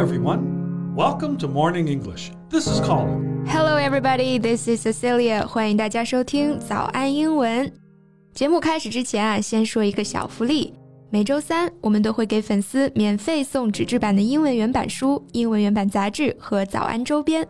everyone. Welcome to Morning English. This is Colin. Hello, everybody. This is Cecilia. 欢迎大家收听早安英文。节目开始之前啊，先说一个小福利。每周三，我们都会给粉丝免费送纸质版的英文原版书、英文原版杂志和早安周边。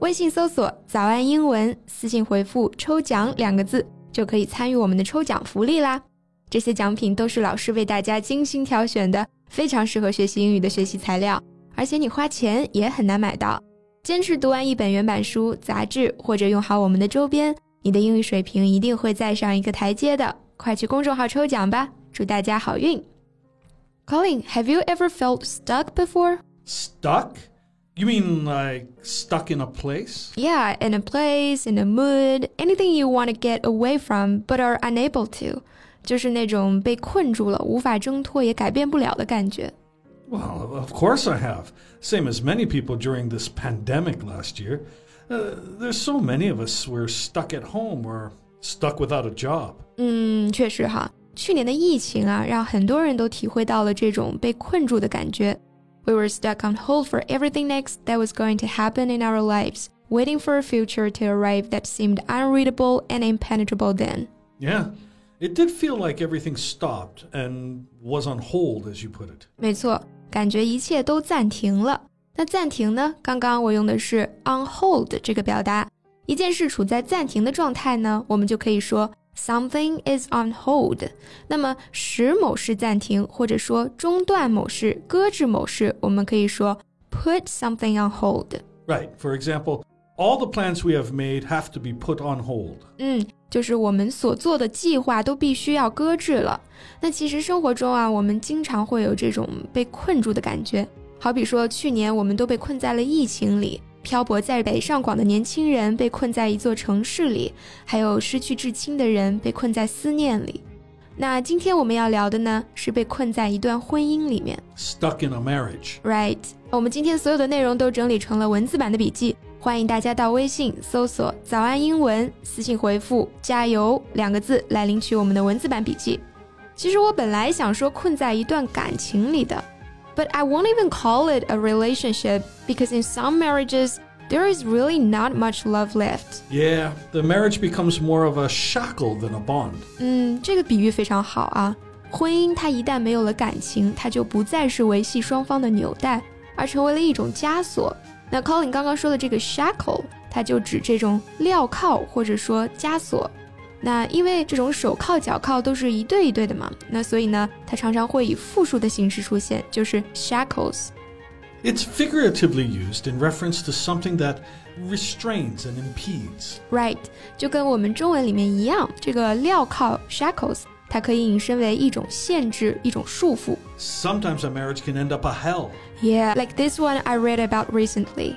微信搜索“早安英文”，私信回复“抽奖”两个字，就可以参与我们的抽奖福利啦。这些奖品都是老师为大家精心挑选的，非常适合学习英语的学习材料，而且你花钱也很难买到。坚持读完一本原版书、杂志，或者用好我们的周边，你的英语水平一定会再上一个台阶的。快去公众号抽奖吧，祝大家好运！Colin, have you ever felt stuck before? Stuck? You mean like stuck in a place? Yeah, in a place, in a mood, anything you want to get away from but are unable to. 就是那种被困住了，无法挣脱也改变不了的感觉。Well, of course I have. Same as many people during this pandemic last year. Uh, there's so many of us we're stuck at home or stuck without a job. 嗯，确实哈，去年的疫情啊，让很多人都体会到了这种被困住的感觉。We were stuck on hold for everything next that was going to happen in our lives, waiting for a future to arrive that seemed unreadable and impenetrable then. Yeah. It did feel like everything stopped and was on hold, as you put it. 没错， 感觉一切都暂停了。那暂停呢？刚刚我用的是 on hold 这个表达。一件事处在暂停的状态呢，我们就可以说 something is on hold。那么使某事暂停，或者说中断某事、搁置某事，我们可以说 put something on hold。Right. For example, all the plans we have made have to be put on hold. 嗯，就是我们所做的计划都必须要搁置了。那其实生活中啊，我们经常会有这种被困住的感觉。好比说，去年我们都被困在了疫情里，漂泊在北上广的年轻人被困在一座城市里，还有失去至亲的人被困在思念里。那今天我们要聊的呢，是被困在一段婚姻里面。Stuck in a marriage. Right，我们今天所有的内容都整理成了文字版的笔记，欢迎大家到微信搜索“早安英文”，私信回复“加油”两个字来领取我们的文字版笔记。其实我本来想说困在一段感情里的，but I won't even call it a relationship because in some marriages there is really not much love left。Yeah, the marriage becomes more of a shackle than a bond. 嗯，这个比喻非常好啊。婚姻它一旦没有了感情，它就不再是维系双方的纽带，而成为了一种枷锁。那 Colin 刚刚说的这个 shackle，它就指这种镣铐或者说枷锁。那因为这种手铐、脚铐都是一对一对的嘛，那所以呢，它常常会以复数的形式出现，就是 shackles。 It's figuratively used in reference to something that restrains and impedes. Right，就跟我们中文里面一样，这个镣铐 shackles， 它可以引申为一种限制、一种束缚。 Sometimes a marriage can end up a hell. Yeah, like this one I read about recently.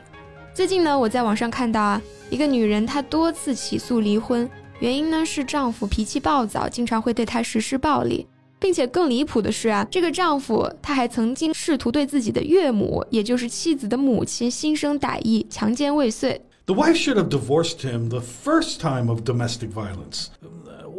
最近呢，我在网上看到啊，一个女人她多次起诉离婚，原因呢是丈夫脾气暴躁，经常会对她实施暴力，并且更离谱的是啊，这个丈夫他还曾经试图对自己的岳母，也就是妻子的母亲心生歹意，强奸未遂。 The wife should have divorced him the first time of domestic violence.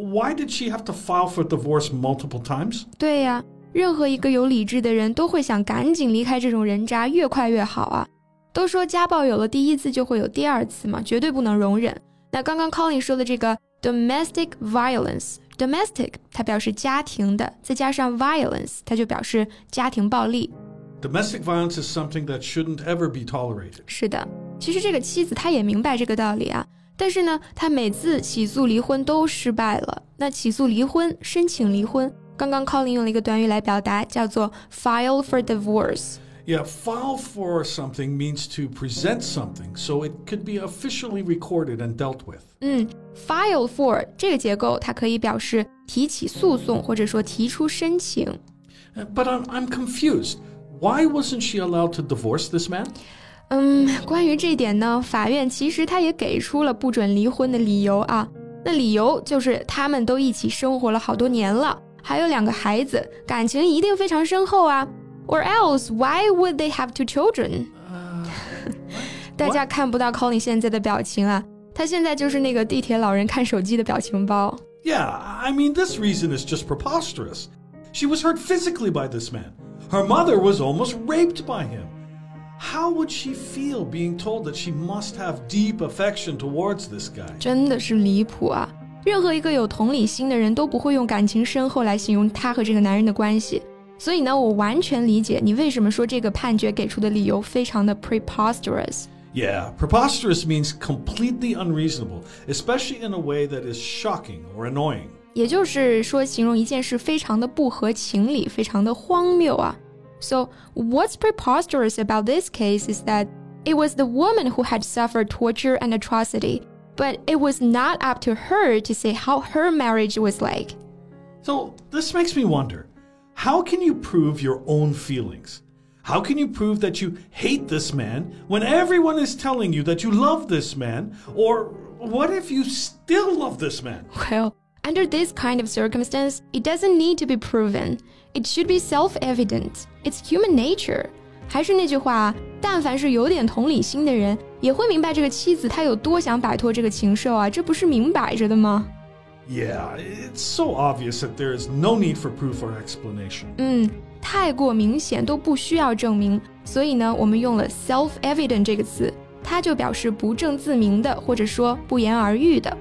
Uh, Why did she have to file for divorce multiple times? 对呀，任何一个有理智的人都会想赶紧离开这种人渣，越快越好啊！都说家暴有了第一次就会有第二次嘛，绝对不能容忍。那刚刚 Colin 说的这个 domestic violence，domestic 它表示家庭的，再加上 violence 它就表示家庭暴力。 Domestic violence is something that shouldn't ever be tolerated. 是的，其实这个妻子她也明白这个道理啊， 但是呢，她每次起诉离婚都失败了。那起诉离婚、申请离婚，刚刚 Colin 用了一个短语来表达，叫做 file for divorce。 Yeah, file for something means to present something so it could be officially recorded and dealt with. 嗯，file for 这个结构，它可以表示提起诉讼，或者说提出申请。 Uh, But I'm, I'm confused. Why wasn't she allowed to divorce this man? 嗯，关于这一点呢，法院其实他也给出了不准离婚的理由啊。那理由就是他们都一起生活了好多年了，还有两个孩子，感情一定非常深厚啊。Or else, why would they have two children？大家看不到 Colin 现在的表情啊，他现在就是那个地铁老人看手机的表情包。 Yeah, I mean, this reason is just preposterous. She was hurt physically by this man. Her mother was almost raped by him. How would she feel being told that she must have deep affection towards this guy? 真的是离谱啊！任何一个有同理心的人都不会用感情深厚来形容他和这个男人的关系。所以呢，我完全理解你为什么说这个判决给出的理由非常的 preposterous。Yeah, preposterous means completely unreasonable, especially in a way that is shocking or annoying. 也就是说，形容一件事非常的不合情理，非常的荒谬啊。 So what's preposterous about this case is that it was the woman who had suffered torture and atrocity, but it was not up to her to say how her marriage was like. So this makes me wonder how can you prove your own feelings? How can you prove that you hate this man when everyone is telling you that you love this man? Or what if you still love this man? Well, under this kind of circumstance, it doesn't need to be proven. It should be self evident. It's human nature. 还是那句话，但凡是有点同理心的人，也会明白这个妻子她有多想摆脱这个禽兽啊，这不是明摆着的吗？Yeah, it's so obvious that there is no need for proof or explanation. 嗯，太过明显都不需要证明，所以呢，我们用了 self-evident 这个词，它就表示不证自明的，或者说不言而喻的。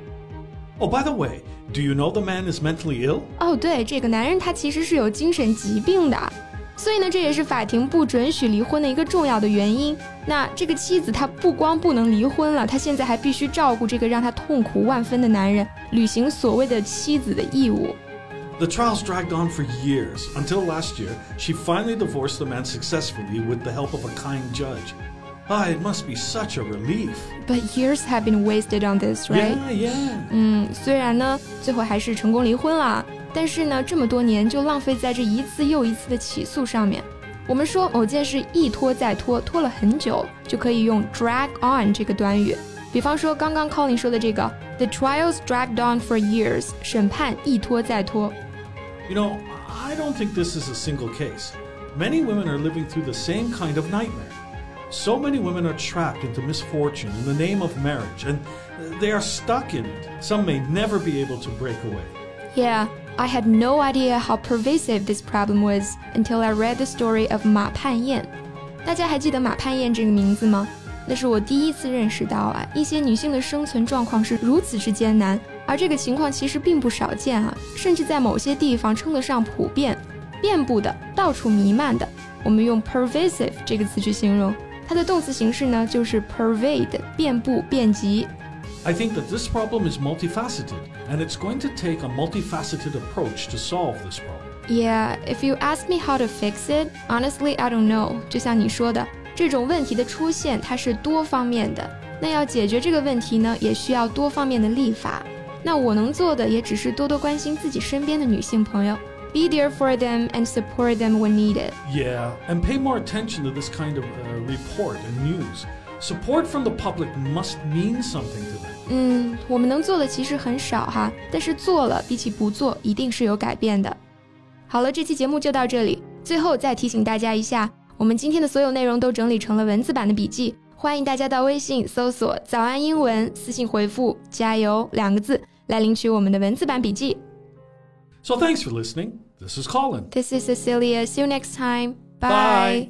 Oh, by the way, do you know the man is mentally ill? 哦，对，这个男人他其实是有精神疾病的，所以呢，这也是法庭不准许离婚的一个重要的原因。那这个妻子她不光不能离婚了，她现在还必须照顾这个让她痛苦万分的男人，履行所谓的妻子的义务。The trials dragged on for years until last year she finally divorced the man successfully with the help of a kind judge. Ah, it must be such a relief. But years have been wasted on this, right? Yeah, yeah. 嗯，虽然呢，最后还是成功离婚了，但是呢，这么多年就浪费在这一次又一次的起诉上面。我们说某件事一拖再拖，拖了很久，就可以用 drag on 这个短语。比方说刚刚 Colin 说的这个，the trials dragged on for years，审判一拖再拖。you know, I don't think this is a single case. Many women are living through the same kind of nightmare. So many women are trapped into misfortune in the name of marriage, and they are stuck in it. Some may never be able to break away. Yeah, I had no idea how pervasive this problem was until I read the story of 马盼燕。大家还记得马盼燕这个名字吗？那是我第一次认识到啊，一些女性的生存状况是如此之艰难，而这个情况其实并不少见啊，甚至在某些地方称得上普遍、遍布的、到处弥漫的。我们用 pervasive 这个词去形容， 它的动词形式呢就是 pervade，遍布、遍及。I think that this problem is multifaceted, and it's going to take a multifaceted approach to solve this problem. Yeah, if you ask me how to fix it, honestly, I don't know. 就像你说的。这种问题的出现，它是多方面的。那要解决这个问题呢，也需要多方面的立法。那我能做的也只是多多关心自己身边的女性朋友 ，be there for them and support them when needed. Yeah, and pay more attention to this kind of uh, report and news. Support from the public must mean something to them. 嗯，我们能做的其实很少哈，但是做了比起不做，一定是有改变的。好了，这期节目就到这里。最后再提醒大家一下。我们今天的所有内容都整理成了文字版的笔记，欢迎大家到微信搜索“早安英文”，私信回复“加油”两个字来领取我们的文字版笔记。So thanks for listening. This is Colin. This is Cecilia. See you next time. Bye. Bye.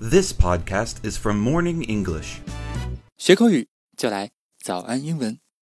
This podcast is from Morning English. 学口语就来早安英文。